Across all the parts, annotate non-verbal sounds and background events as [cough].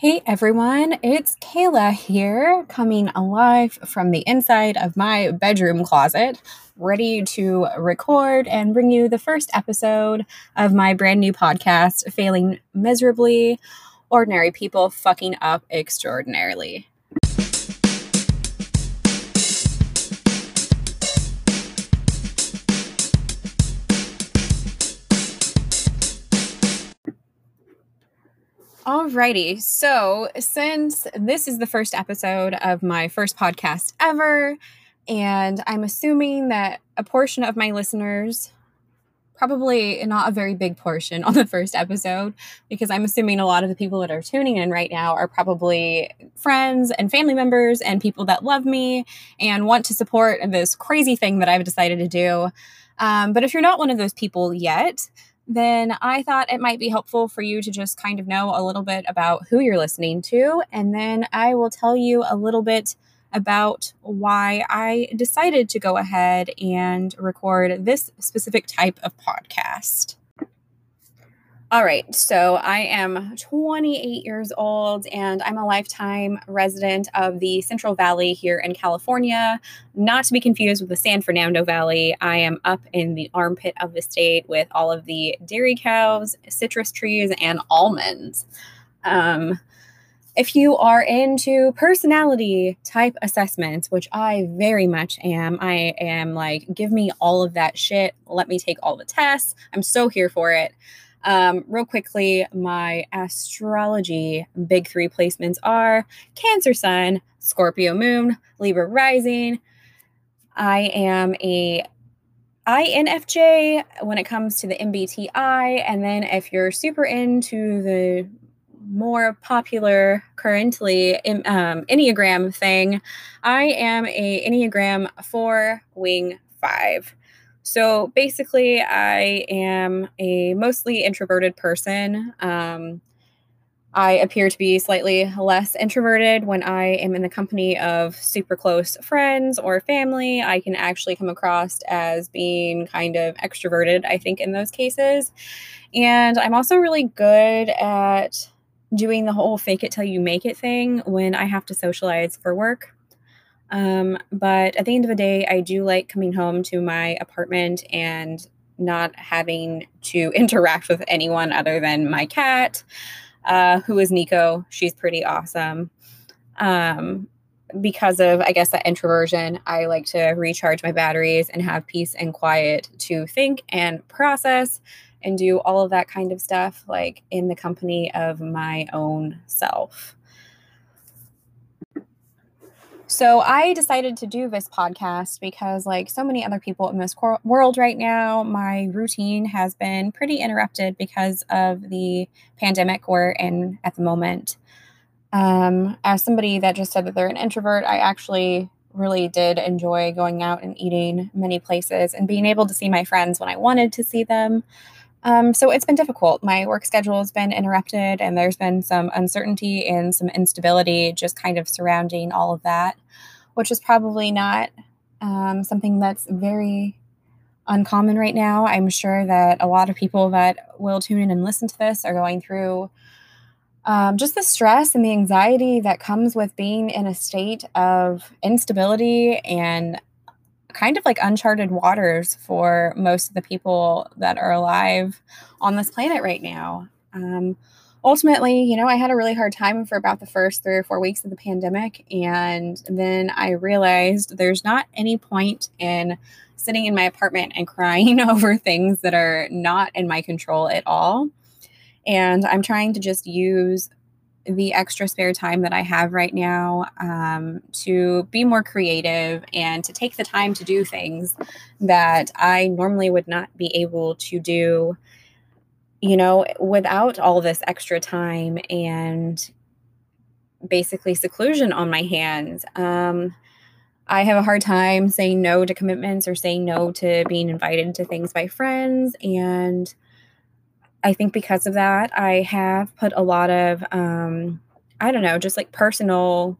Hey everyone, it's Kayla here, coming alive from the inside of my bedroom closet, ready to record and bring you the first episode of my brand new podcast, Failing Miserably Ordinary People Fucking Up Extraordinarily. Alrighty, so since this is the first episode of my first podcast ever, and I'm assuming that a portion of my listeners, probably not a very big portion [laughs] on the first episode, because I'm assuming a lot of the people that are tuning in right now are probably friends and family members and people that love me and want to support this crazy thing that I've decided to do. Um, but if you're not one of those people yet, then I thought it might be helpful for you to just kind of know a little bit about who you're listening to. And then I will tell you a little bit about why I decided to go ahead and record this specific type of podcast. All right, so I am 28 years old and I'm a lifetime resident of the Central Valley here in California. Not to be confused with the San Fernando Valley. I am up in the armpit of the state with all of the dairy cows, citrus trees, and almonds. Um, if you are into personality type assessments, which I very much am, I am like, give me all of that shit. Let me take all the tests. I'm so here for it. Um, real quickly, my astrology big three placements are Cancer Sun, Scorpio Moon, Libra Rising. I am a INFJ when it comes to the MBTI. And then if you're super into the more popular currently um, Enneagram thing, I am a Enneagram 4 wing 5. So basically, I am a mostly introverted person. Um, I appear to be slightly less introverted when I am in the company of super close friends or family. I can actually come across as being kind of extroverted, I think, in those cases. And I'm also really good at doing the whole fake it till you make it thing when I have to socialize for work. Um, but at the end of the day, I do like coming home to my apartment and not having to [laughs] interact with anyone other than my cat, uh, who is Nico. She's pretty awesome. Um, because of, I guess, that introversion, I like to recharge my batteries and have peace and quiet to think and process and do all of that kind of stuff, like in the company of my own self. So I decided to do this podcast because, like so many other people in this cor- world right now, my routine has been pretty interrupted because of the pandemic we're in at the moment. Um, as somebody that just said that they're an introvert, I actually really did enjoy going out and eating many places and being able to see my friends when I wanted to see them. Um, so it's been difficult. My work schedule has been interrupted, and there's been some uncertainty and some instability just kind of surrounding all of that, which is probably not um, something that's very uncommon right now. I'm sure that a lot of people that will tune in and listen to this are going through um, just the stress and the anxiety that comes with being in a state of instability and kind of like uncharted waters for most of the people that are alive on this planet right now. Um, ultimately, you know, I had a really hard time for about the first three or four weeks of the pandemic. And then I realized there's not any point in sitting in my apartment and crying [laughs] over things that are not in my control at all. And I'm trying to just use the extra spare time that I have right now um, to be more creative and to take the time to do things that I normally would not be able to do, you know, without all this extra time and basically seclusion on my hands. Um, I have a hard time saying no to commitments or saying no to being invited to things by friends. And I think because of that, I have put a lot of, um, I don't know, just like personal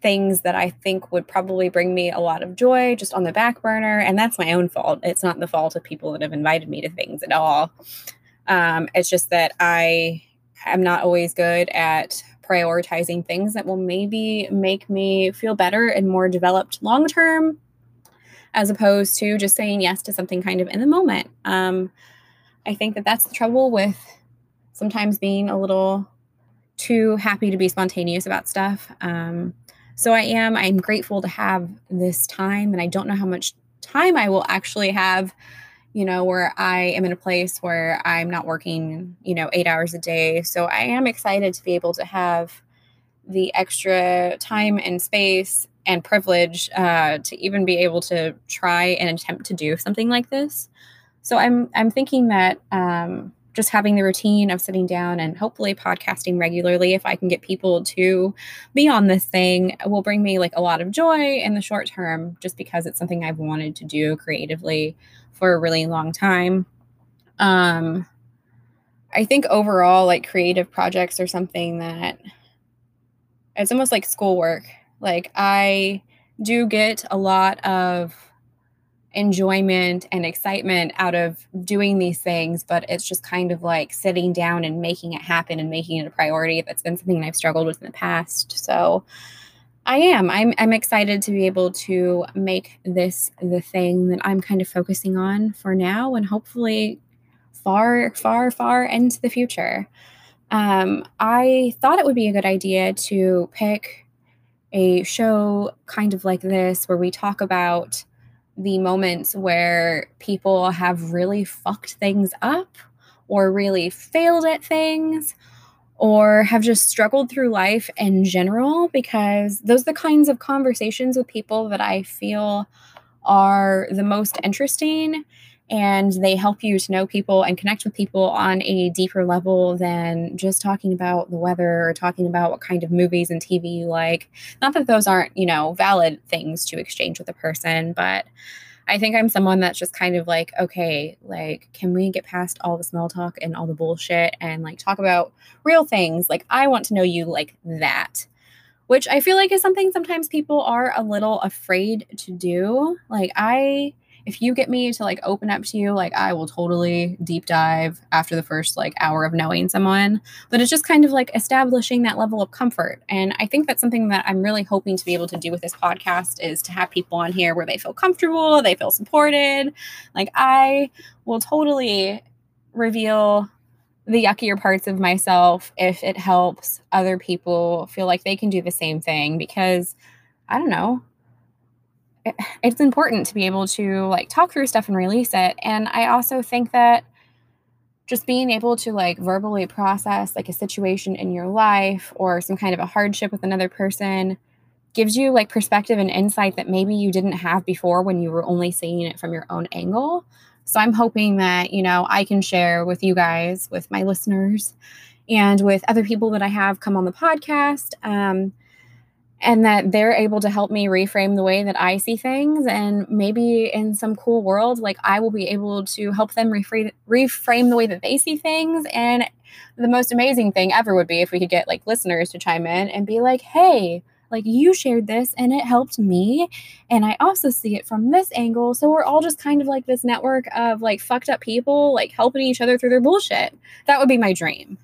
things that I think would probably bring me a lot of joy just on the back burner. And that's my own fault. It's not the fault of people that have invited me to things at all. Um, it's just that I I'm not always good at prioritizing things that will maybe make me feel better and more developed long term, as opposed to just saying yes to something kind of in the moment. Um, I think that that's the trouble with sometimes being a little too happy to be spontaneous about stuff. Um, so I am, I'm grateful to have this time, and I don't know how much time I will actually have, you know, where I am in a place where I'm not working, you know, eight hours a day. So I am excited to be able to have the extra time and space and privilege uh, to even be able to try and attempt to do something like this. So I'm I'm thinking that um, just having the routine of sitting down and hopefully podcasting regularly if i can get people to be on this thing will bring me like a lot of joy in the short term just because it's something i've wanted to do creatively for a really long time. Um i think overall like creative projects are something that it's almost like schoolwork. Like i do get a lot of enjoyment and excitement out of doing these things, but it's just kind of like sitting down and making it happen and making it a priority. That's been something that I've struggled with in the past. So I am. I'm I'm excited to be able to make this the thing that I'm kind of focusing on for now and hopefully far, far, far into the future. Um, I thought it would be a good idea to pick a show kind of like this where we talk about the moments where people have really fucked things up or really failed at things or have just struggled through life in general because those are the kinds of conversations with people that I feel are the most interesting and they help you to know people and connect with people on a deeper level than just talking about the weather or talking about what kind of movies and TV you like. Not that those aren't, you know, valid things to exchange with a person, but I think I'm someone that's just kind of like, okay, like, can we get past all the small talk and all the bullshit and like talk about real things? Like, I want to know you like that, which I feel like is something sometimes people are a little afraid to do. Like, I if you get me to like open up to you, like I will totally deep dive after the first like hour of knowing someone. But it's just kind of like establishing that level of comfort. And I think that's something that I'm really hoping to be able to do with this podcast is to have people on here where they feel comfortable, they feel supported. Like I will totally reveal the yuckier parts of myself if it helps other people feel like they can do the same thing because I don't know it's important to be able to like talk through stuff and release it. And I also think that just being able to like verbally process like a situation in your life or some kind of a hardship with another person gives you like perspective and insight that maybe you didn't have before when you were only seeing it from your own angle. So I'm hoping that, you know, I can share with you guys, with my listeners, and with other people that I have come on the podcast. Um, and that they're able to help me reframe the way that I see things. And maybe in some cool world, like I will be able to help them reframe, the way that they see things. And the most amazing thing ever would be if we could get like listeners to chime in and be like, hey, like you shared this and it helped me. And I also see it from this angle. So we're all just kind of like this network of like fucked up people, like helping each other through their bullshit. That would be my dream.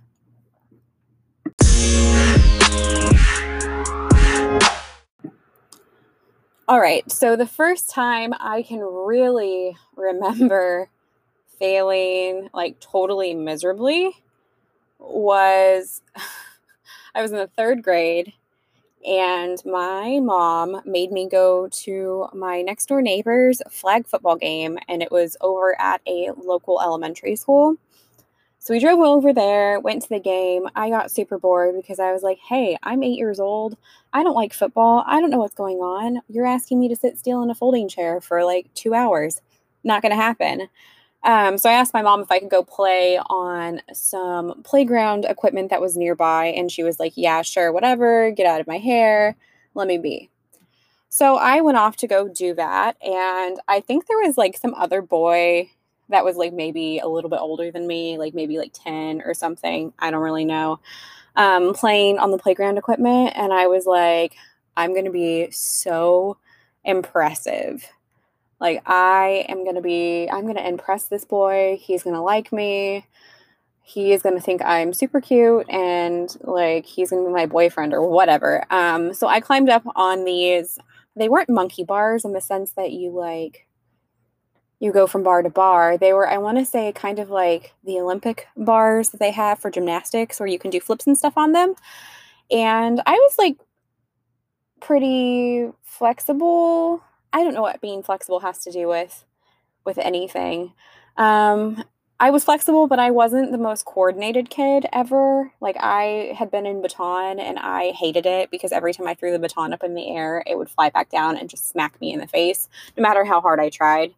All right. So the first time I can really remember failing like totally miserably was [laughs] I was in the third grade and my mom made me go to my next door neighbor's flag football game and it was over at a local elementary school. So we drove over there, went to the game. I got super bored because I was like, hey, I'm eight years old. I don't like football. I don't know what's going on. You're asking me to sit still in a folding chair for like two hours. Not going to happen. Um, so I asked my mom if I could go play on some playground equipment that was nearby. And she was like, yeah, sure, whatever. Get out of my hair. Let me be. So I went off to go do that. And I think there was like some other boy that was like maybe a little bit older than me, like maybe like 10 or something. I don't really know. Um, playing on the playground equipment. And I was like, I'm going to be so impressive. Like, I am going to be, I'm going to impress this boy. He's going to like me. he is going to think I'm super cute and like he's going to be my boyfriend or whatever. Um, so I climbed up on these. They weren't monkey bars in the sense that you like you go from bar to bar. They were, I want to say, kind of like the Olympic bars that they have for gymnastics where you can do flips and stuff on them. And I was like pretty flexible. I don't know what being flexible has to do with with anything. Um, I was flexible, but I wasn't the most coordinated kid ever. Like I had been in baton and I hated it because every time I threw the baton up in the air, it would fly back down and just smack me in the face, no matter how hard I tried.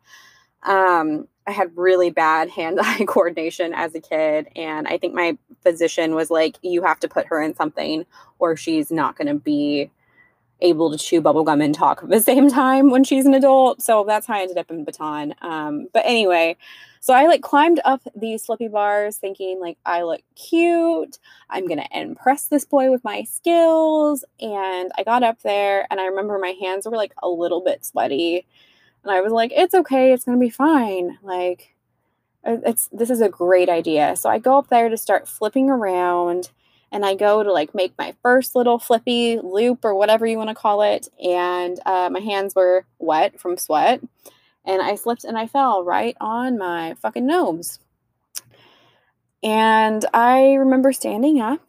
Um, I had really bad hand-eye [laughs] coordination as a kid, and I think my physician was like, "You have to put her in something, or she's not going to be able to chew bubblegum and talk at the [laughs] same time when she's an adult. So that's how I ended up in Baton. Um, but anyway, so I like climbed up these slippy bars thinking like I look cute. I'm going to impress this boy with my skills. And I got up there and I remember my hands were like a little bit sweaty. And I was like, it's okay. It's going to be fine. Like, it's this is a great idea. So I go up there to start flipping around and I go to like make my first little flippy loop or whatever you want to call it. And uh, my hands were wet from sweat. And I slipped and I fell right on my fucking nose. And I remember standing up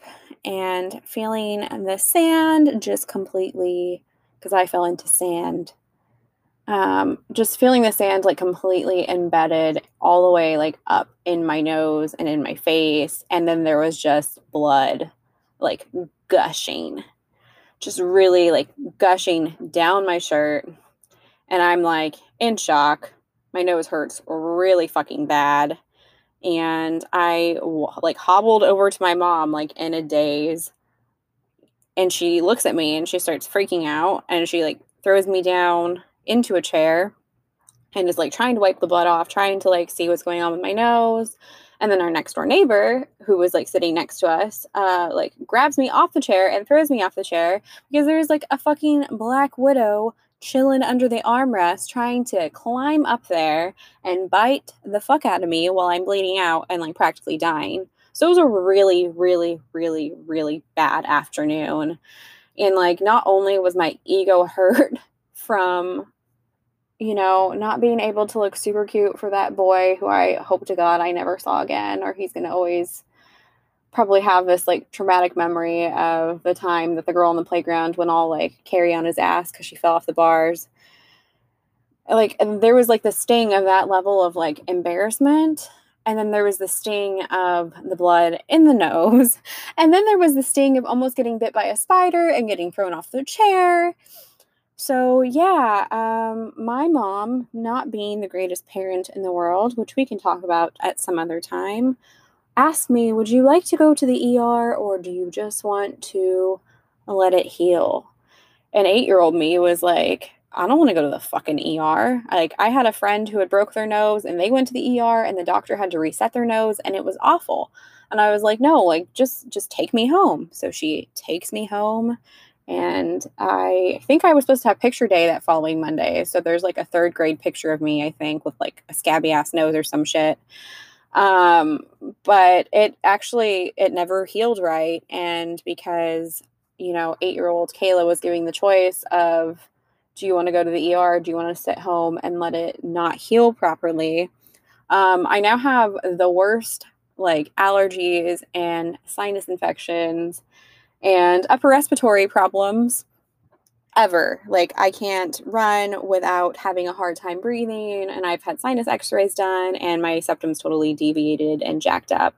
and feeling the sand just completely, because I fell into sand. Um, just feeling the sand like completely embedded all the way like up in my nose and in my face. And then there was just blood like gushing, just really like gushing down my shirt. And I'm like in shock. My nose hurts really fucking bad. And I like hobbled over to my mom like in a daze. And she looks at me and she starts freaking out and she like throws me down into a chair and is like trying to wipe the blood off, trying to like see what's going on with my nose. And then our next door neighbor, who was like sitting next to us, uh, like grabs me off the chair and throws me off the chair because there's like a fucking black widow chilling under the armrest trying to climb up there and bite the fuck out of me while I'm bleeding out and like practically dying. So it was a really, really, really, really bad afternoon. And like, not only was my ego [laughs] hurt from you know, not being able to look super cute for that boy who I hope to God I never saw again, or he's going to always probably have this like traumatic memory of the time that the girl on the playground went all like Carrie on his ass because she fell off the bars. Like, and there was like the sting of that level of like embarrassment. And then there was the sting of the blood in the [laughs] nose. And then there was the sting of almost getting bit by a spider and getting thrown off the chair. So, yeah, um, my mom, not being the greatest parent in the world, which we can talk about at some other time, asked me, Would you like to go to the ER or do you just want to let it heal? An eight year old me was like, I don't want to go to the fucking ER. Like, I had a friend who had broke their nose and they went to the ER and the doctor had to reset their nose and it was awful. And I was like, no, like just just take me home. So she takes me home and I think I was supposed to have picture day that following Monday. So there's like a third grade picture of me, I think, with like a scabby ass nose or some shit. Um, but it actually it never healed right. And because, you know, eight year old Kayla was giving the choice of do you want to go to the ER? Do you want to sit home and let it not heal properly? Um, I now have the worst like allergies and sinus infections and upper respiratory problems ever. Like I can't run without having a hard time breathing and I've had sinus x-rays done and my septum's totally deviated and jacked up.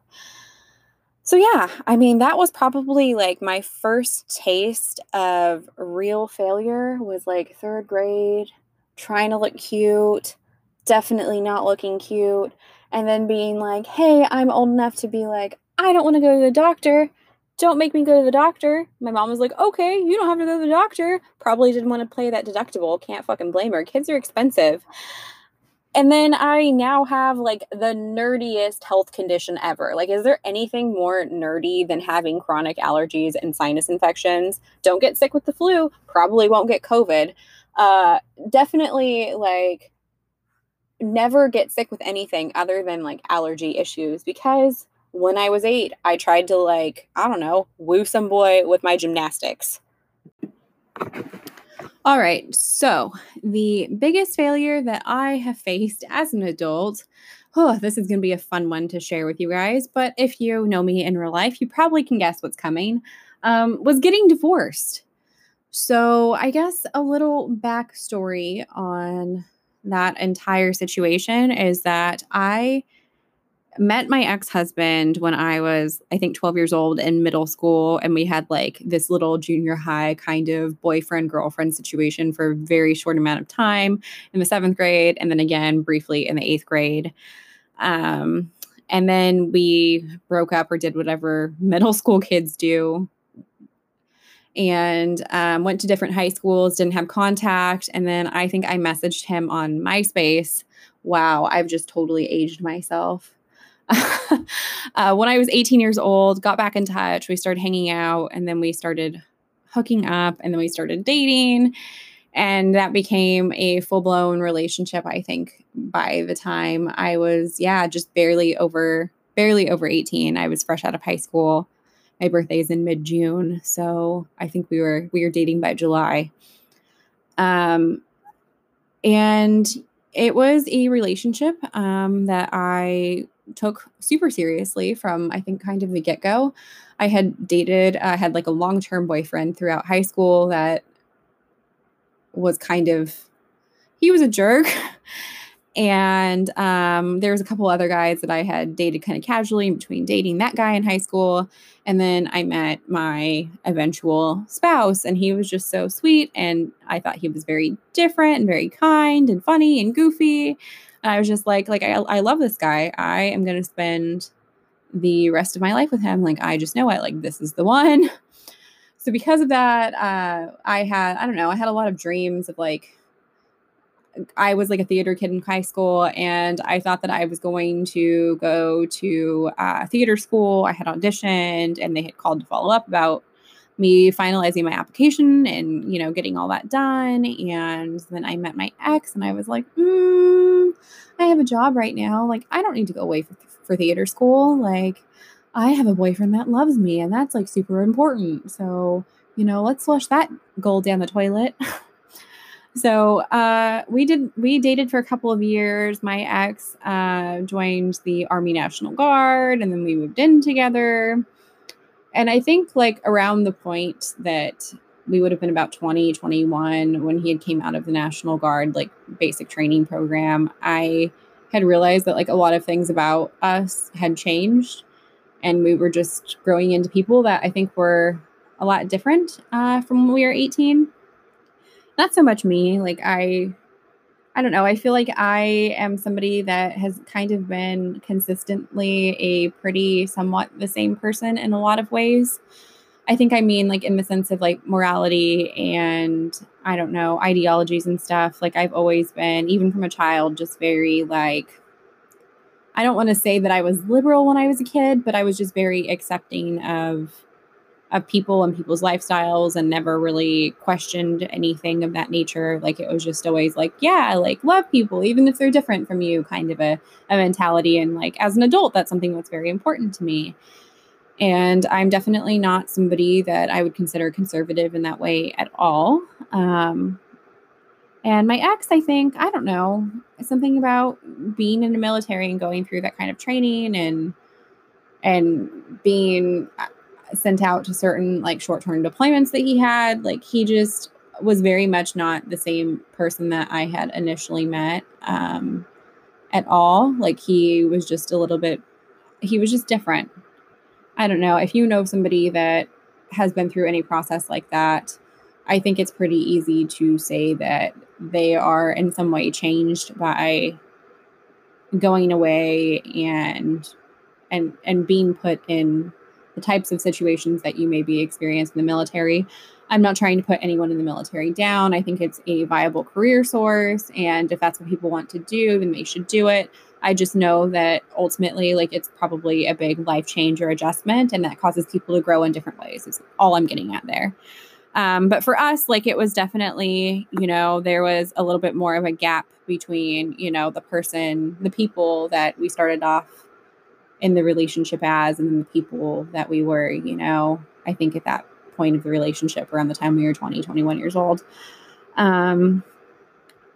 So yeah, I mean that was probably like my first taste of real failure was like 3rd grade, trying to look cute, definitely not looking cute, and then being like, "Hey, I'm old enough to be like, I don't want to go to the doctor." Don't make me go to the doctor. My mom was like, okay, you don't have to go to the doctor. Probably didn't want to play that deductible. Can't fucking blame her. Kids are expensive. And then I now have like the nerdiest health condition ever. Like, is there anything more nerdy than having chronic allergies and sinus infections? Don't get sick with the flu. Probably won't get COVID. Uh, definitely like never get sick with anything other than like allergy issues because when I was eight, I tried to, like, I don't know, woo some boy with my gymnastics. All right, so the biggest failure that I have faced as an adult. Oh, this is going to be a fun one to share with you guys. But if you know me in real life, you probably can guess what's coming. Um, was getting divorced. So, I guess a little backstory on that entire situation is that I met my ex-husband when I was I think 12 years old in middle school and we had like this little junior high kind of boyfriend girlfriend situation for a very short amount of time in the 7th grade and then again briefly in the 8th grade. Um and then we broke up or did whatever [laughs] middle school kids do and um, went to different high schools, didn't have contact. And then I think I messaged him on MySpace. Wow, I've just totally aged myself. [laughs] uh, when I was 18 years old, got back in touch. We started hanging out and then we started hooking up and then we started dating. And that became a full blown relationship, I think, by the time I was, yeah, just barely over, barely over 18. I was fresh out of high school. My birthday is in mid June. So I think we were, we were dating by July. Um, and it was a relationship um, that I took super seriously from I think kind of the get go. I had dated, I uh, had like a long term boyfriend throughout high school that was kind of, he was a jerk. [laughs] and um, there was a couple other guys that I had dated kind of casually in between dating that guy in high school. And then I met my eventual spouse, and he was just so sweet. And I thought he was very different and very kind and funny and goofy. And I was just like, like I, I love this guy. I am going to spend the rest of my life with him. Like I just know it. Like this is the one. [laughs] So because of that, uh, I had I don't know. I had a lot of dreams of like. I was like a theater kid in high school, and I thought that I was going to go to uh, theater school. I had auditioned, and they had called to follow up about me finalizing my application and you know getting all that done. And then i met my ex and i was like mm, i have a job right now. Like i don't need to go away for, for theater school. Like i have a boyfriend that loves me and that's like super important. So you know let's flush that goal down the toilet. [laughs] So uh, we did we dated for a couple of years. My ex uh, joined the army national guard and then we moved in together and I think like around the point that we would have been about 20, 21 when he had came out of the National Guard like basic training program, I had realized that like a lot of things about us had changed and we were just growing into people that I think were a lot different uh, from when we were 18. Not so much me, like I I don't know. I feel like I am somebody that has kind of been consistently a pretty somewhat the same person in a lot of ways. I think I mean like in the sense of like morality and I don't know, ideologies and stuff. Like I've always been, even from a child, just very like I don't want to say that I was liberal when I was a kid, but I was just very accepting of of people and people's lifestyles and never really questioned anything of that nature. Like it was just always like, yeah, I like love people, even if they're different from you, kind of a, a mentality. And like as an adult, that's something that's very important to me. And I'm definitely not somebody that I would consider conservative in that way at all. Um, and my ex, I think, I don't know, something about being in the military and going through that kind of training and and being sent out to certain like short-term deployments that he had like he just was very much not the same person that i had initially met um at all. Like he was just a little bit he was just different. I don't know if you know somebody that has been through any process like that i think it's pretty easy to say that they are in some way changed by going away and and and being put in the types of situations that you may be experienced in the military. I'm not trying to put anyone in the military down. I think it's a viable career source. And if that's what people want to do, then they should do it. I just know that ultimately, like, it's probably a big life change or adjustment, and that causes people to grow in different ways, is all I'm getting at there. Um, but for us, like, it was definitely, you know, there was a little bit more of a gap between, you know, the person, the people that we started off in the relationship as and the people that we were, you know, I think at that point of the relationship around the time we were 20, 21 years old. Um,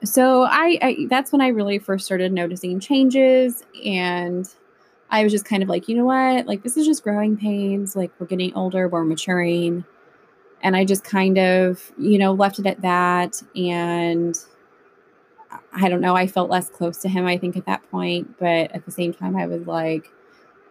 so I, I that's when I really first started noticing changes and I was just kind of like, you know what? Like this is just growing pains. Like we're getting older, we're maturing. And I just kind of, you know, left it at that and I don't know, I felt less close to him I think at that point, but at the same time I was like,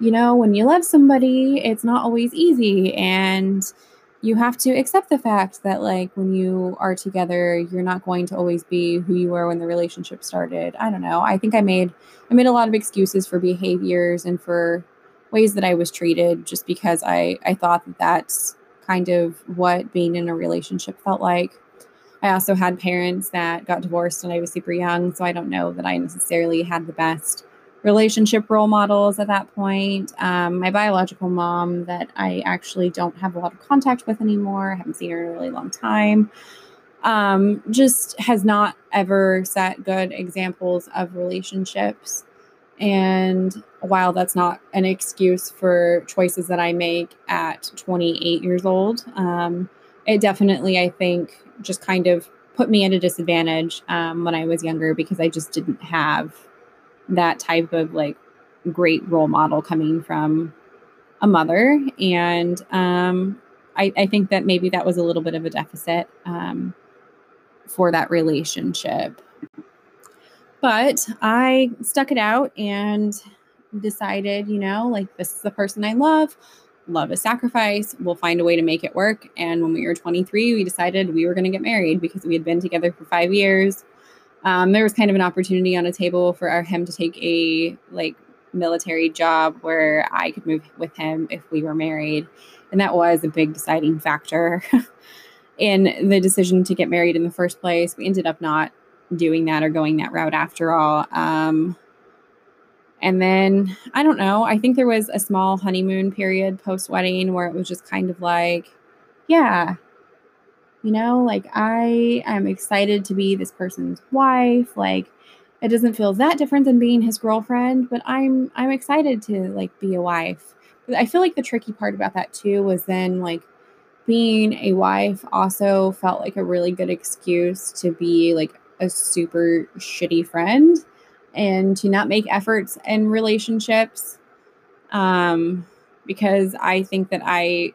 you know, when you love somebody, it's not always easy and you have to accept the fact that like when you are together you're not going to always be who you were when the relationship started. I don't know. I think i made i made a lot of excuses for behaviors and for ways that i was treated just because i i thought that that's kind of what being in a relationship felt like. I also had parents that got divorced when i was super young so i don't know that i necessarily had the best relationship role models at that point. Um, my biological mom, that I actually don't have a lot of contact with anymore, I haven't seen her in a really long time, um, just has not ever set good examples of relationships. And while that's not an excuse for choices that I make at 28 years old, um, it definitely, I think, just kind of put me at a disadvantage um, when I was younger because I just didn't have that type of like great role model coming from a mother. And um, I, I, think that maybe that was a little bit of a deficit um, for that relationship. But I stuck it out and decided, you know, like this is the person I love. Love is sacrifice. We'll find a way to make it work. And when we were 23, we decided we were going to get married because we had been together for five years um, there was kind of an opportunity on a table for him to take a like military job where I could move with him if we were married. And that was a big deciding factor [laughs] in the decision to get married in the first place. We ended up not doing that or going that route after all. Um, and then I don't know, I think there was a small honeymoon period post wedding where it was just kind of like, yeah, you know, like I am excited to be this person's wife. Like it doesn't feel that different than being his girlfriend, but I'm I'm excited to like be a wife. But I feel like the tricky part about that too was then like being a wife also felt like a really good excuse to be like a super shitty friend and to not make efforts in relationships um because I think that I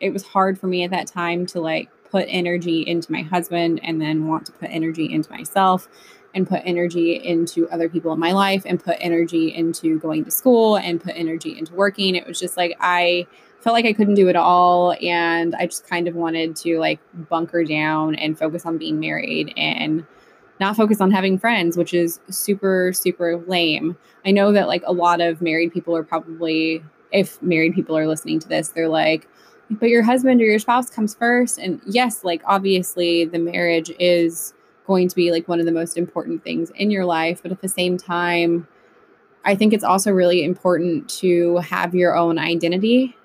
it was hard for me at that time to like put energy into my husband and then want to put energy into myself and put energy into other people in my life and put energy into going to school and put energy into working. It was just like I felt like I couldn't do it all and I just kind of wanted to like bunker down and focus on being married and not focus on having friends, which is super super lame. I know that like a lot of married people are probably if married people are listening to this, they're like, but your husband or your spouse comes first. And yes like obviously the marriage is going to be like one of the most important things in your life but at the same time i think it's also really important to have your own identity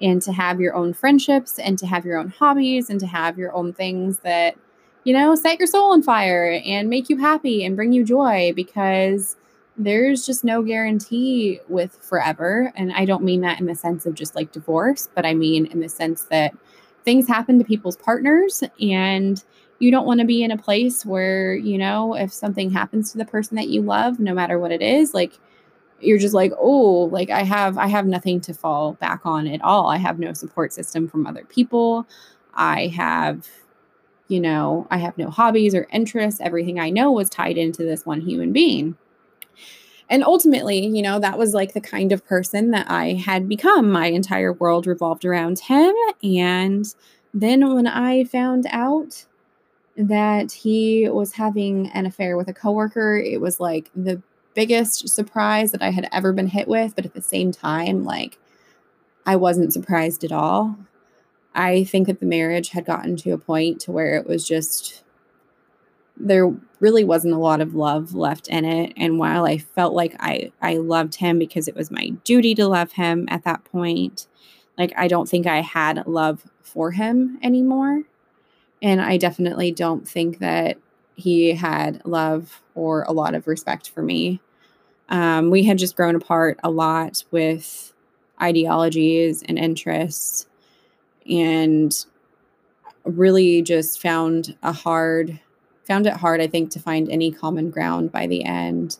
and to have your own friendships and to have your own hobbies and to have your own things that you know set your soul on fire and make you happy and bring you joy because there's just no guarantee with forever. And I don't mean that in the sense of just like divorce, but I mean in the sense that things happen to people's partners and you don't want to be in a place where, you know, if something happens to the person that you love, no matter what it is, like you're just like, "Oh, like I have I have nothing to fall back on at all. I have no support system from other people. I have you know, I have no hobbies or interests. Everything I know was tied into this one human being and ultimately, you know, that was like the kind of person that I had become. My entire world revolved around him. And then when I found out that he was having an affair with a coworker, it was like the biggest surprise that I had ever been hit with. But at the same time, like, I wasn't surprised at all. I think that the marriage had gotten to a point to where it was just there really wasn't a lot of love left in it. And while i felt like i i loved him because it was my duty to love him at that point like i don't think i had love for him anymore. And i definitely don't think that he had love or a lot of respect for me. Um, we had just grown apart a lot with ideologies and interests and really just found a hard found it hard i think to find any common ground by the end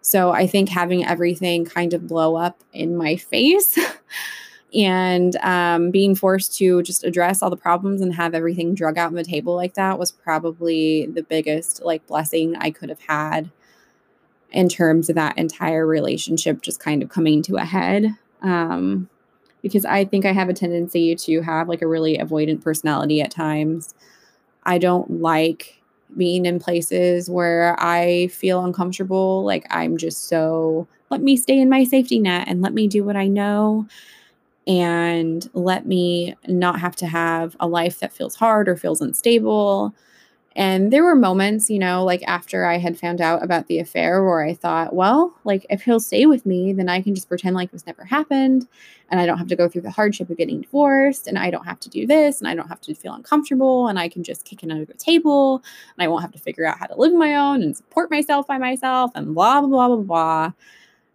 so i think having everything kind of blow up in my face [laughs] and um, being forced to just address all the problems and have everything drug out on the table like that was probably the biggest like blessing i could have had in terms of that entire relationship just kind of coming to a head um, because I think I have a tendency to have like a really avoidant personality at times. I don't like being in places where I feel uncomfortable. Like I'm just so, let me stay in my safety net and let me do what I know and let me not have to have a life that feels hard or feels unstable and there were moments, you know, like after I had found out about the affair where I thought, well, like if he'll stay with me, then I can just pretend like this never happened and I don't have to go through the hardship of getting divorced and I don't have to do this and I don't have to feel uncomfortable and I can just kick it under the table and I won't have to figure out how to live my own and support myself by myself and blah, blah, blah, blah, blah.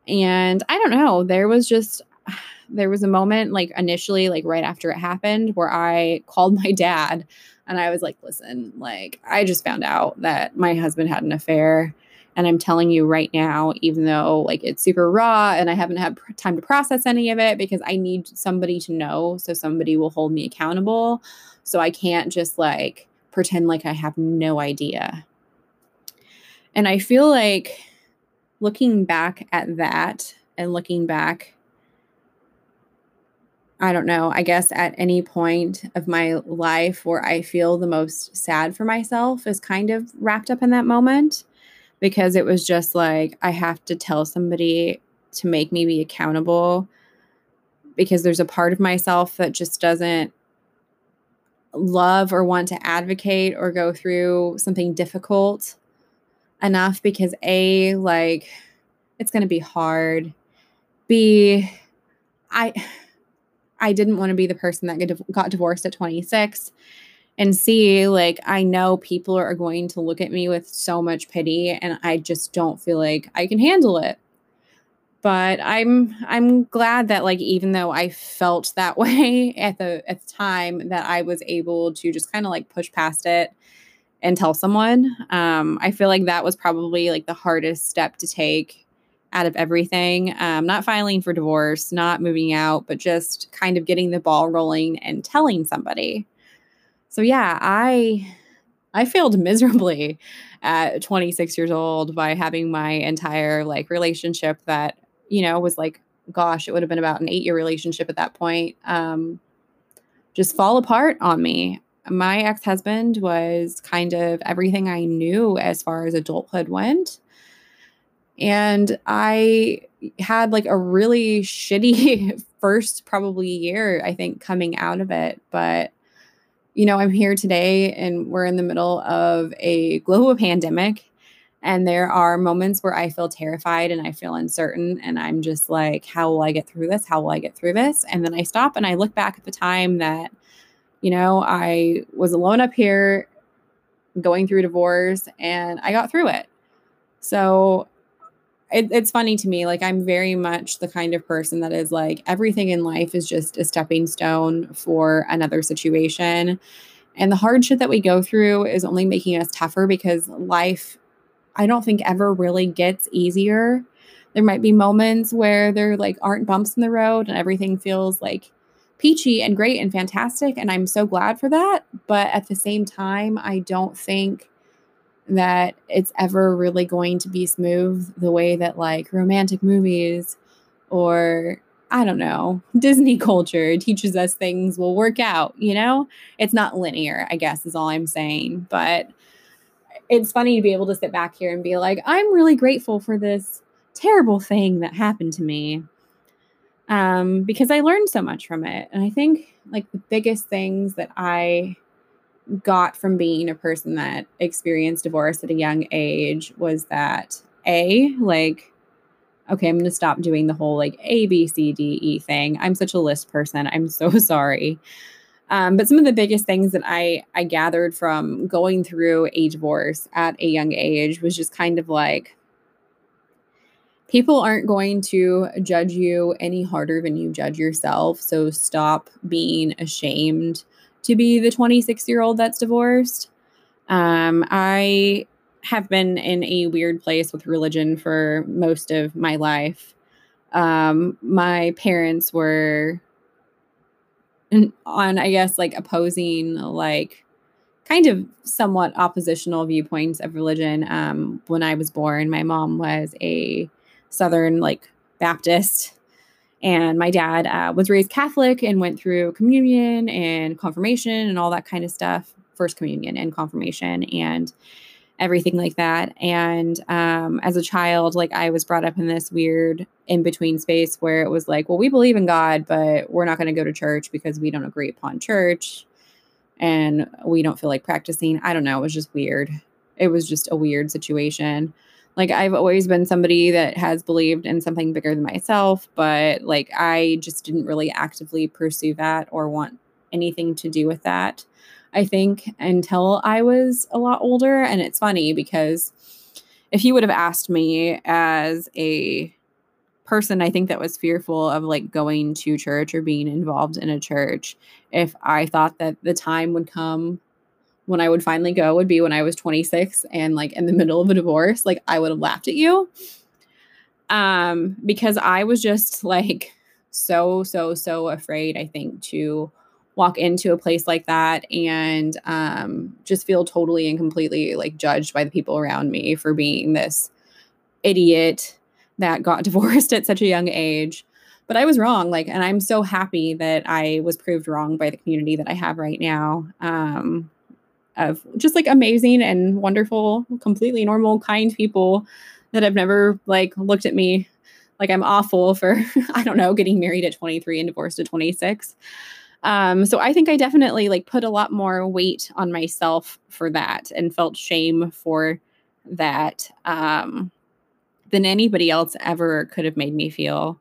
And I don't know, there was just, [sighs] there was a moment like initially, like right after it happened, where I called [laughs] my dad and I was like, listen, like, I just found out that my husband had an affair. And I'm telling you right now, even though like it's super raw and I haven't had pr- time to process any of it because I need somebody to know so somebody will hold me accountable. So I can't just like pretend like I have no idea. And I feel like looking back at that and looking back I don't know, I guess at any point of my life where I feel the most sad for myself is kind of wrapped up in that moment because it was just like I have to tell somebody to make me be accountable because there's a part of myself that just doesn't love or want to advocate or go through something difficult enough because A, like, it's going to be hard. B, I I didn't want to be the person that got divorced at 26 and see like I know people are going to look at me with so much pity and I just don't feel like I can handle it. But I'm I'm glad that like even though I felt that [laughs] way at the at the time that I was able to just kind of like push past it and tell someone. Um I feel like that was probably like the hardest step to take out of everything. Um, not filing for divorce, not moving out, but just kind of getting the ball rolling and telling somebody. So yeah, I I failed [laughs] miserably at 26 years old by having my entire like relationship that you know was like gosh, it would have been about an 8-year relationship at that point. Um, just fall apart on me. My ex-husband was kind of everything I knew as far as adulthood went. And I had like a really shitty [laughs] first probably year, I think, coming out of it. But, you know, I'm here today and we're in the middle of a global pandemic. And there are moments where I feel terrified and I feel uncertain. And I'm just like, how will I get through this? How will I get through this? And then I stop and I look back at the time that, you know, I was alone up here going through divorce and I got through it. So it, it's funny to me. Like, I'm very much the kind of person that is like, everything in life is just a stepping stone for another situation. And the hardship that we go through is only making us tougher because life, I don't think, ever really gets easier. There might be moments where there like aren't bumps in the road and everything feels like peachy and great and fantastic. And I'm so glad for that. But at the same time, I don't think that it's ever really going to be smooth the way that like romantic movies or I don't know, [laughs] Disney culture teaches us things will work out, you know? It's not linear, I guess is all I'm saying, but it's funny to be able to sit back here and be like, I'm really grateful for this terrible thing that happened to me. Um because I learned so much from it. And I think like the biggest things that I got from being a person that experienced divorce at a young age was that a like okay i'm going to stop doing the whole like a b c d e thing. I'm such a list person. I'm so [laughs] sorry. Um, but some of the biggest things that i i gathered from going through a divorce at a young age was just kind of like people aren't going to judge you any harder than you judge yourself. So stop being ashamed to be the 26 year old that's divorced. Um, I have been in a weird place with religion for most of my life. Um, my parents were on, I guess, like opposing, like kind of somewhat oppositional viewpoints of religion um, when I was born. My mom was a Southern like Baptist. And my dad uh, was raised Catholic and went through communion and confirmation and all that kind of stuff, first communion and confirmation and everything like that. And um, as a child, like I was brought up in this weird in between space where it was like, well, we believe in God, but we're not going to go to church because we don't agree upon church and we don't feel like practicing. I don't know. It was just weird. It was just a weird situation like I've always been somebody that has believed in something bigger than myself, but like I just didn't really actively pursue that or want anything to do with that. I think until I was a lot older. And it's funny because if you would have asked me as a person, I think that was fearful of like going to church or being involved in a church, if I thought that the time would come when I would finally go would be when I was 26 and like in the middle of a divorce, like I would have laughed at you. Um, because I was just like so, so, so afraid, I think, to walk into a place like that and um, just feel totally and completely like judged by the people around me for being this idiot that got [laughs] divorced at such a young age. But I was wrong. Like, and I'm so happy that I was proved wrong by the community that I have right now. Um, of just like amazing and wonderful, completely normal, kind people that have never like looked at me like I'm awful for, [laughs] I don't know, getting married at 23 and divorced at 26. Um, so I think I definitely like put a lot more weight on myself for that and felt shame for that um, than anybody else ever could have made me feel.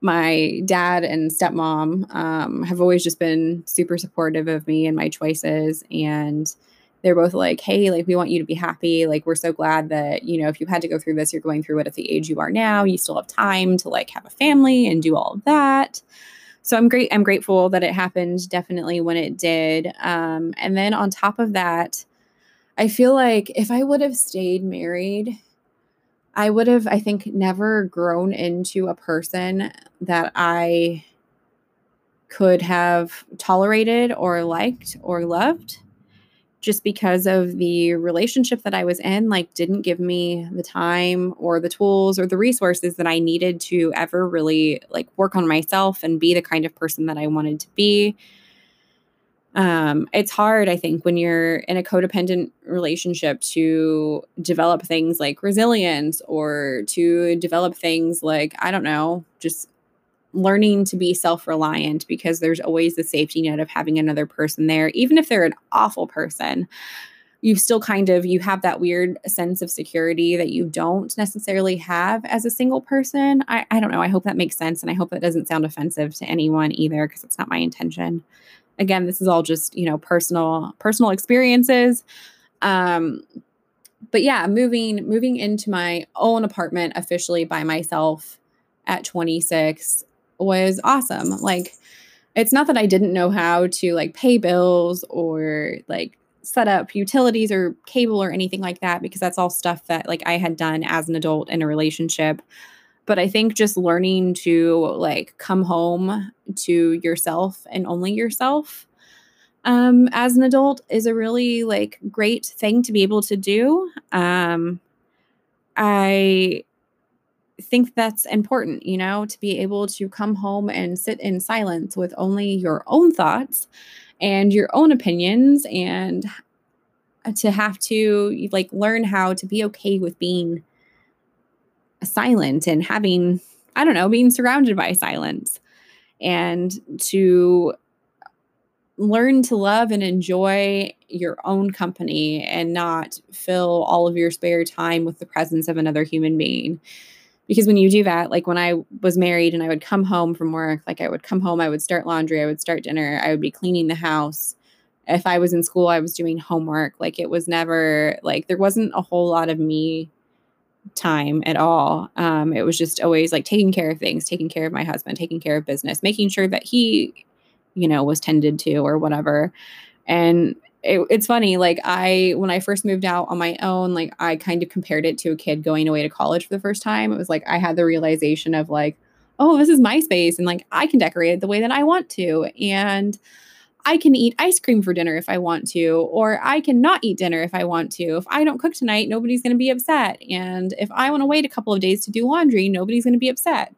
My dad and stepmom um, have always just been super supportive of me and my choices. And they're both like, hey, like, we want you to be happy. Like, we're so glad that, you know, if you had to go through this, you're going through it at the age you are now. You still have time to like have a family and do all of that. So I'm great. I'm grateful that it happened definitely when it did. Um, and then on top of that, I feel like if I would have stayed married, I would have, I think, never grown into a person that I could have tolerated or liked or loved just because of the relationship that I was in, like, didn't give me the time or the tools or the resources that I needed to ever really like work on myself and be the kind of person that I wanted to be. Um, it's hard, I think, when you're in a codependent relationship to develop things like resilience or to develop things like, I don't know, just learning to be self reliant because there's always the safety net of having another person there, even if they're an awful person. You still kind of you have that weird sense of security that you don't necessarily have as a single person. I, I don't know. I hope that makes sense. And I hope that doesn't sound offensive to anyone either, because it's not my intention. Again, this is all just, you know, personal, personal experiences. Um, but yeah, moving moving into my own apartment officially by myself at 26 was awesome. Like, it's not that I didn't know how to like pay bills or like set up utilities or cable or anything like that because that's all stuff that like I had done as an adult in a relationship. But I think just learning to like come home to yourself and only yourself um as an adult is a really like great thing to be able to do. Um I think that's important, you know, to be able to come home and sit in silence with only your own thoughts and your own opinions and to have to like learn how to be okay with being silent and having I don't know, being surrounded by silence. And to learn to love and enjoy your own company and not fill all of your spare time with the presence of another human being. Because when you do that like when i was married and i would come home from work like i would come home i would start laundry i would start dinner i would be cleaning the house. If i was in school i was doing homework. Like it was never like there wasn't a whole lot of me time at all. Um, it was just always like taking care of things, taking care of my husband, taking care of business, making sure that he, you know, was tended to or whatever. And it, it's funny, like I, when I first moved out on my own, like I kind of compared it to a kid going away to college for the first time. It was like I had the realization of like, oh, this is my space and like I can decorate it the way that I want to. And I can eat ice cream for dinner if I want to, or I can not eat dinner if I want to. If I don't cook tonight, nobody's going to be upset. And if I want to wait a couple of days to do laundry, nobody's going to be upset.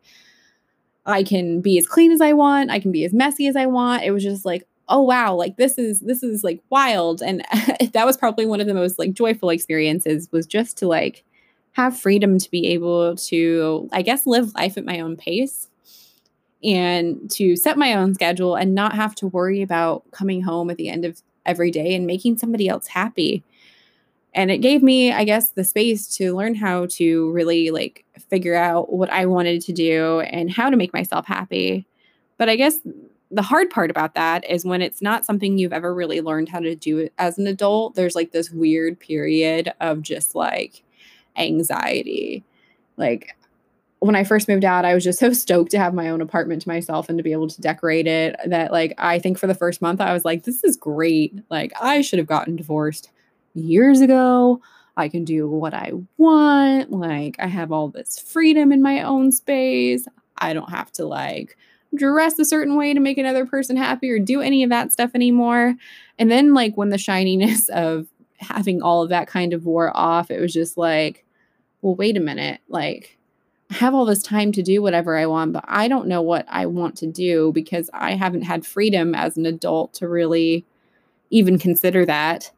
I can be as clean as I want. I can be as messy as I want. It was just like, oh wow, like this is this is like wild. And [laughs] that was probably one of the most like joyful experiences was just to like have freedom to be able to, I guess, live life at my own pace and to set my own schedule and not have to worry about coming home at the end of every day and making somebody else happy. And it gave me, I guess, the space to learn how to really like figure out what I wanted to do and how to make myself happy. But I guess the hard part about that is when it's not something you've ever really learned how to do as an adult, there's like this weird period of just like anxiety. Like when I first moved out, I was just so stoked to have my own apartment to myself and to be able to decorate it that like I think for the first month I was like this is great. Like I should have gotten divorced years ago. I can do what I want. Like I have all this freedom in my own space. I don't have to like dress a certain way to make another person happy or do any of that stuff anymore. And then like when the shininess [laughs] of having all of that kind of wore off, it was just like, well, wait a minute. Like have all this time to do whatever I want, but I don't know what I want to do because I haven't had freedom as an adult to really even consider that.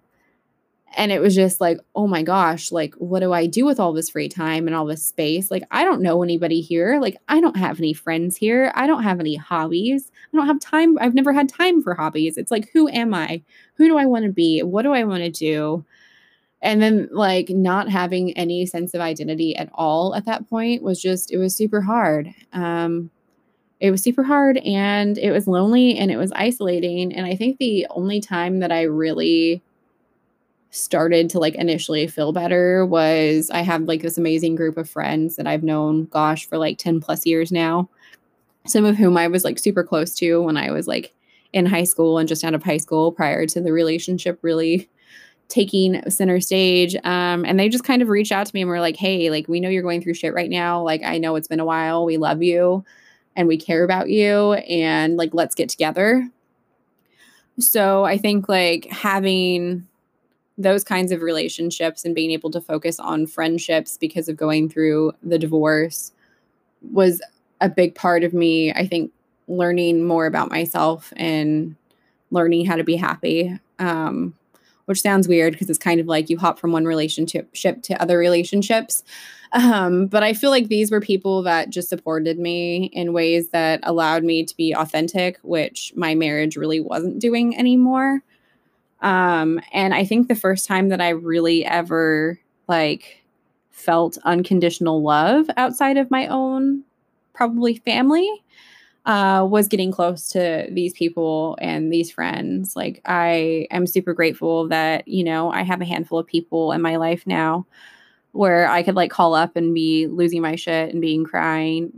And it was just like, oh my gosh, like, what do I do with all this free time and all this space? Like, I don't know anybody here. Like, I don't have any friends here. I don't have any hobbies. I don't have time. I've never had time for hobbies. It's like, who am I? Who do I want to be? What do I want to do? And then like not having any sense of identity at all at that point was just it was super hard. Um it was super hard and it was lonely and it was isolating. And i think the only time that i really started to like initially feel better was i have like this amazing group of friends that i've known gosh for like 10 plus years now. Some of whom i was like super close to when i was like in high school and just out of high school prior to the relationship really taking center stage. Um, and they just kind of reached out to me and were like, hey, like, we know you're going through shit right now. Like, I know it's been a while. We love you and we care about you. And like, let's get together. So I think like having those kinds of relationships and being able to focus on friendships because of going through the divorce was a big part of me. I think learning more about myself and learning how to be happy. Um, which sounds weird because it's kind of like you hop from one relationship to other relationships. Um, but I feel like these were people that just supported me in ways that allowed me to be authentic, which my marriage really wasn't doing anymore. Um, and I think the first time that I really ever like felt unconditional love outside of my own probably family uh, was getting close to these people and these friends. Like, I am super grateful that, you know, I have a handful of people in my life now where I could like call up and be losing my shit and being crying,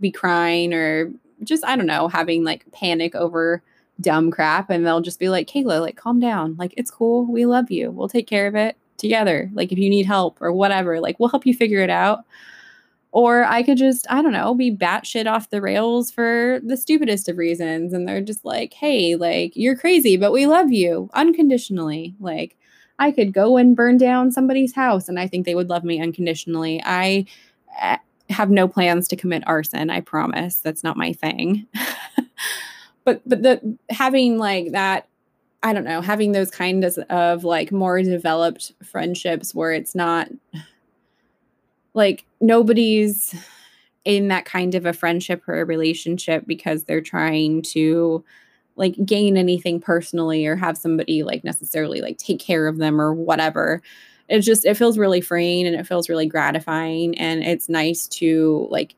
be crying, or just, I don't know, having like panic over dumb crap. And they'll just be like, Kayla, like, calm down. Like, it's cool. We love you. We'll take care of it together. Like, if you need help or whatever, like, we'll help you figure it out. Or I could just, I don't know, be batshit off the rails for the stupidest of reasons. And they're just like, hey, like, you're crazy, but we love you unconditionally. Like, I could go and burn down somebody's house and I think they would love me unconditionally. I eh, have no plans to commit arson, I promise. That's not my thing. [laughs] but but the having like that I don't know, having those kinds of like more developed friendships where it's not like nobody's in that kind of a friendship or a relationship because they're trying to like gain anything personally or have somebody like necessarily like take care of them or whatever. It just it feels really freeing and it feels really gratifying and it's nice to like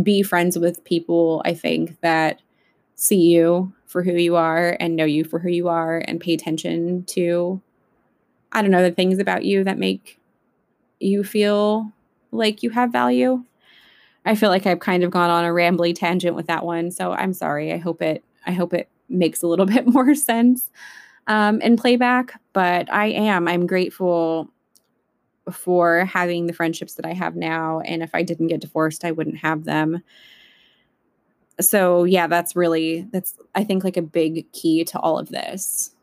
be friends with people i think that see you for who you are and know you for who you are and pay attention to i don't know the things about you that make you feel like you have value. I feel like I've kind of gone on a rambly tangent with that one, so I'm sorry. I hope it I hope it makes a little [laughs] bit more sense um, in playback, but I am. I'm grateful for having the friendships that I have now. And if I didn't get divorced, I wouldn't have them. So, yeah, that's really, that's, I think, like a big key to all of this.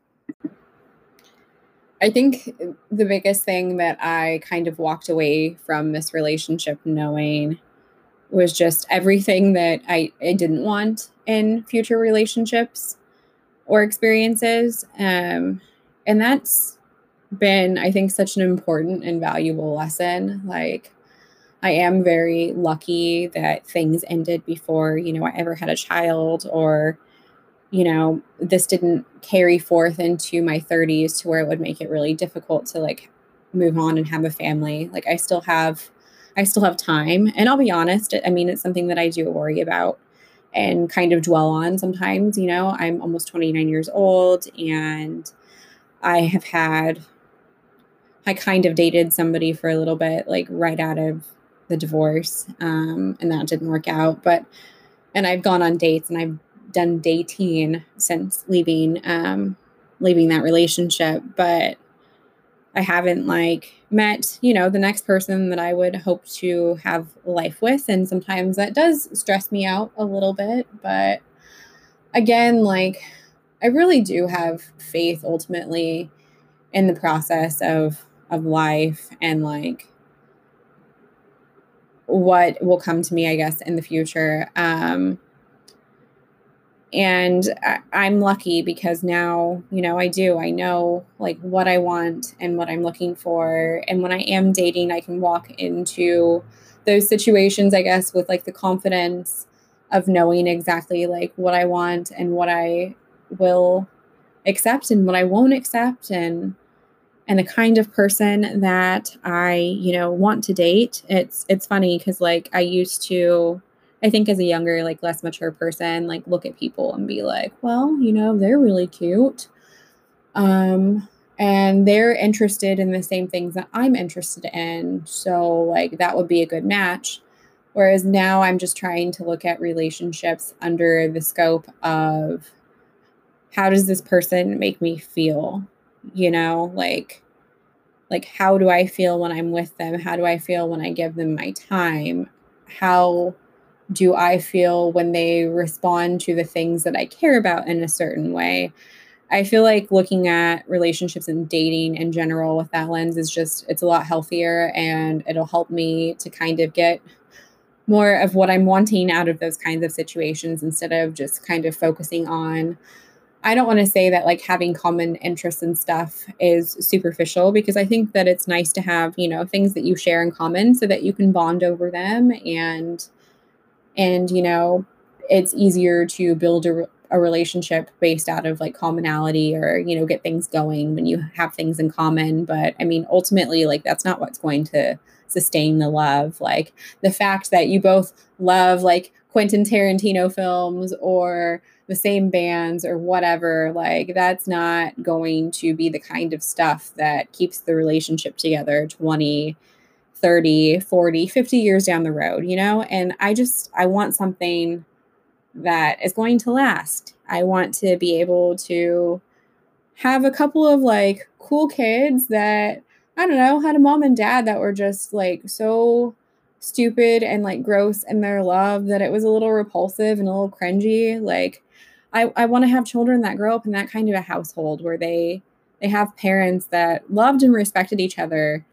I think the biggest thing that I kind of walked away from this relationship knowing was just everything that I, I didn't want in future relationships or experiences. Um, and that's been, I think, such an important and valuable lesson. Like, I am very lucky that things ended before, you know, I ever had a child or, you know, this didn't carry forth into my 30s to where it would make it really difficult to like move on and have a family. Like I still have I still have time. And I'll be honest, I mean, it's something that I do worry about and kind of dwell on sometimes. You know, I'm almost 29 years old and I have had, I kind of dated somebody for a little bit, like right out of the divorce. Um, and that didn't work out. But, and I've gone on dates and I've done dating since leaving, um, leaving that relationship. But I haven't like met, you know, the next person that I would hope to have life with. And sometimes that does stress me out a little bit. But again, like, I really do have faith ultimately in the process of of life and like what will come to me, I guess, in the future. Um, and I, am lucky because now you know i do. I know like what i want and what i'm looking for. And when i am dating i can walk into those situations i guess with like the confidence of knowing exactly like what i want and what i will accept and what i won't accept. And and the kind of person that i you know want to date it's it's funny because like i used to I think as a younger, like less mature person, like look at people and be like, well, you know, they're really cute. Um, and they're interested in the same things that I'm interested in. So, like, that would be a good match. Whereas now I'm just trying to look at relationships under the scope of how does this person make me feel? You know, like, like how do I feel when I'm with them? How do I feel when I give them my time? How do I feel when they respond to the things that I care about in a certain way? I feel like looking at relationships and dating in general with that lens is just, it's a lot healthier and it'll help me to kind of get more of what I'm wanting out of those kinds of situations instead of just kind of focusing on. I don't want to say that like having common interests and stuff is superficial because I think that it's nice to have, you know, things that you share in common so that you can bond over them and and you know it's easier to build a, a relationship based out of like commonality or you know get things going when you have things in common. But i mean ultimately like that's not what's going to sustain the love. Like the fact that you both love like quentin tarantino films or the same bands or whatever like that's not going to be the kind of stuff that keeps the relationship together 20 30, 40, 50 years down the road, you know? And I just, I want something that is going to last. I want to be able to have a couple of like cool kids that, I don't know, had a mom and dad that were just like so stupid and like gross in their love that it was a little repulsive and a little cringy. Like, I, I want to have children that grow up in that kind of a household where they they have parents that loved and respected each other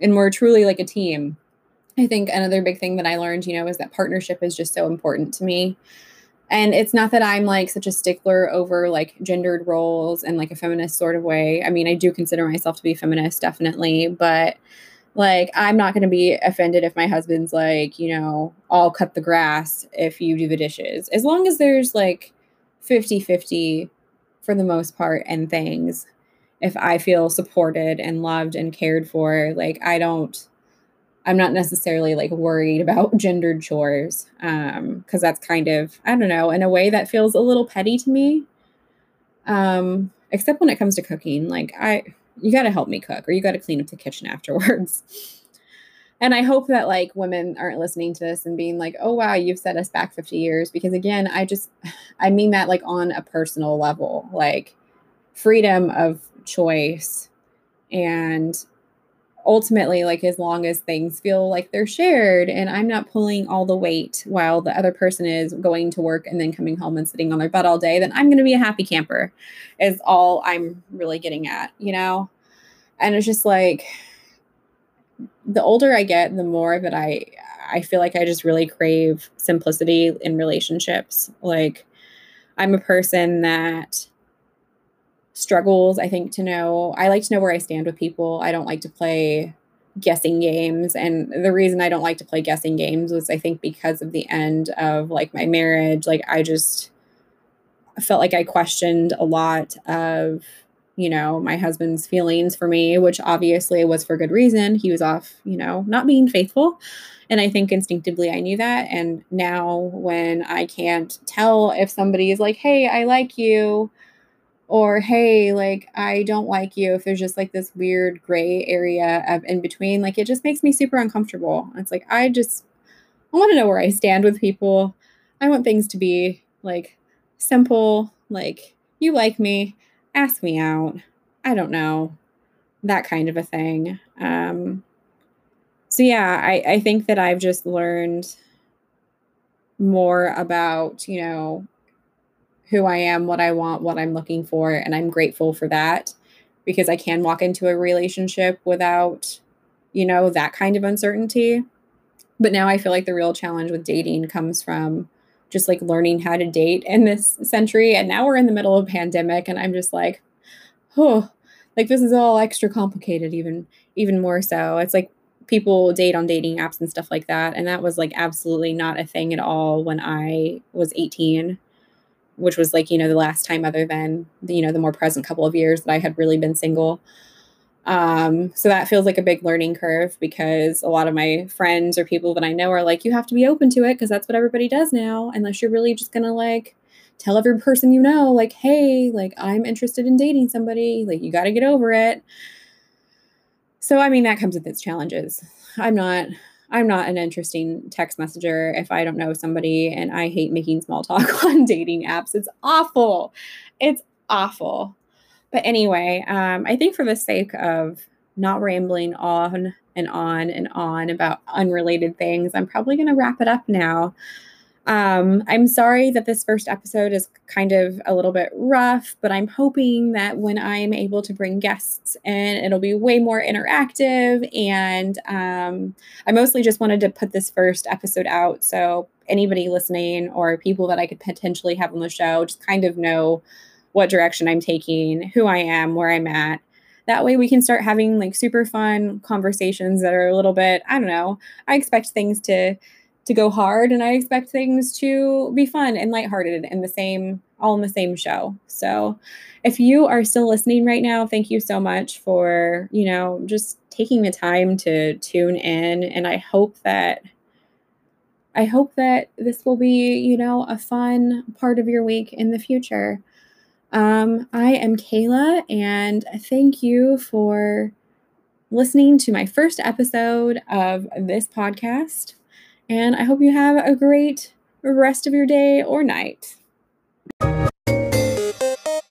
and we're truly like a team. I think another big thing that I learned, you know, is that partnership is just so important to me. And it's not that I'm like such a stickler over like gendered roles and like a feminist sort of way. I mean, I do consider myself to be feminist, definitely, but like I'm not going to be offended if my husband's like, you know, I'll cut the grass if you do the dishes. As long as there's like 50 50 for the most part and things if I feel supported and loved and cared for, like I don't I'm not necessarily like worried [laughs] about gendered chores um because that's kind of I don't know in a way that feels a little petty to me um except when it comes to cooking like I you got to help me cook or you got to clean up the kitchen [laughs] afterwards and I hope that like women aren't listening to this and being like, oh, wow, you've set us back 50 years. Because again, I just, [sighs] I mean that like on a personal level, like freedom of choice and ultimately like as long as things feel like they're shared and i'm not pulling all the weight while the other person is going to work and then coming home and sitting on their butt all day then i'm going to be a happy camper is all i'm really getting at you know and it's just like the older I get, the more that I I feel like I just really crave simplicity in relationships. Like I'm a person that struggles, I think, to know I like to know where I stand with people. I don't like to play guessing games. And the reason I don't like to play guessing games was I think because of the end of like my marriage. Like I just felt like I questioned a lot of you know, my husband's feelings for me, which obviously was for good reason. He was off, you know, not being faithful. And I think instinctively I knew that. And now when I can't tell if somebody is like, hey, I like you, or hey, like, I don't like you, if there's just like this weird gray area of in between, like, it just makes me super uncomfortable. It's like, I just, I want to know where I stand with people. I want things to be like simple, like, you like me ask me out. I don't know. That kind of a thing. Um, so, yeah, I, I think that I've just learned more about, you know, who I am, what I want, what I'm looking for. And I'm grateful for that because I can walk into a relationship without, you know, that kind of uncertainty. But now I feel like the real challenge with dating comes from just like learning how to date in this century. And now we're in the middle of a pandemic, and I'm just like, oh, like this is all extra complicated, even even more so. It's like people date on dating apps and stuff like that. And that was like absolutely not a thing at all when I was 18, which was like, you know, the last time other than, the, you know, the more present couple of years that I had really been single. Um, so that feels like a big learning curve because a lot of my friends or people that I know are like, you have to be open to it because that's what everybody does now, unless you're really just gonna like tell every person you know, like, hey, like I'm interested in dating somebody, like you got to get over it. So I mean that comes with its challenges. I'm not I'm not an interesting text messenger if I don't know somebody and I hate making small talk [laughs] on dating apps. It's awful. It's awful. But anyway, um, I think for the sake of not rambling on and on and on about unrelated things, I'm probably going to wrap it up now. Um, I'm sorry that this first episode is kind of a little bit rough, but I'm hoping that when I'm able to bring guests in, it'll be way more interactive. And um, I mostly just wanted to put this first episode out so anybody listening or people that I could potentially have on the show just kind of know what direction I'm taking, who I am, where I'm at. That way we can start having like super fun conversations that are a little bit, I don't know. I expect things to to go hard and I expect things to be fun and lighthearted in the same all in the same show. So if you are still listening right now, thank you so much for, you know, just taking the time to tune in and I hope that I hope that this will be, you know, a fun part of your week in the future. Um, I am Kayla, and thank you for listening to my first episode of this podcast. And I hope you have a great rest of your day or night.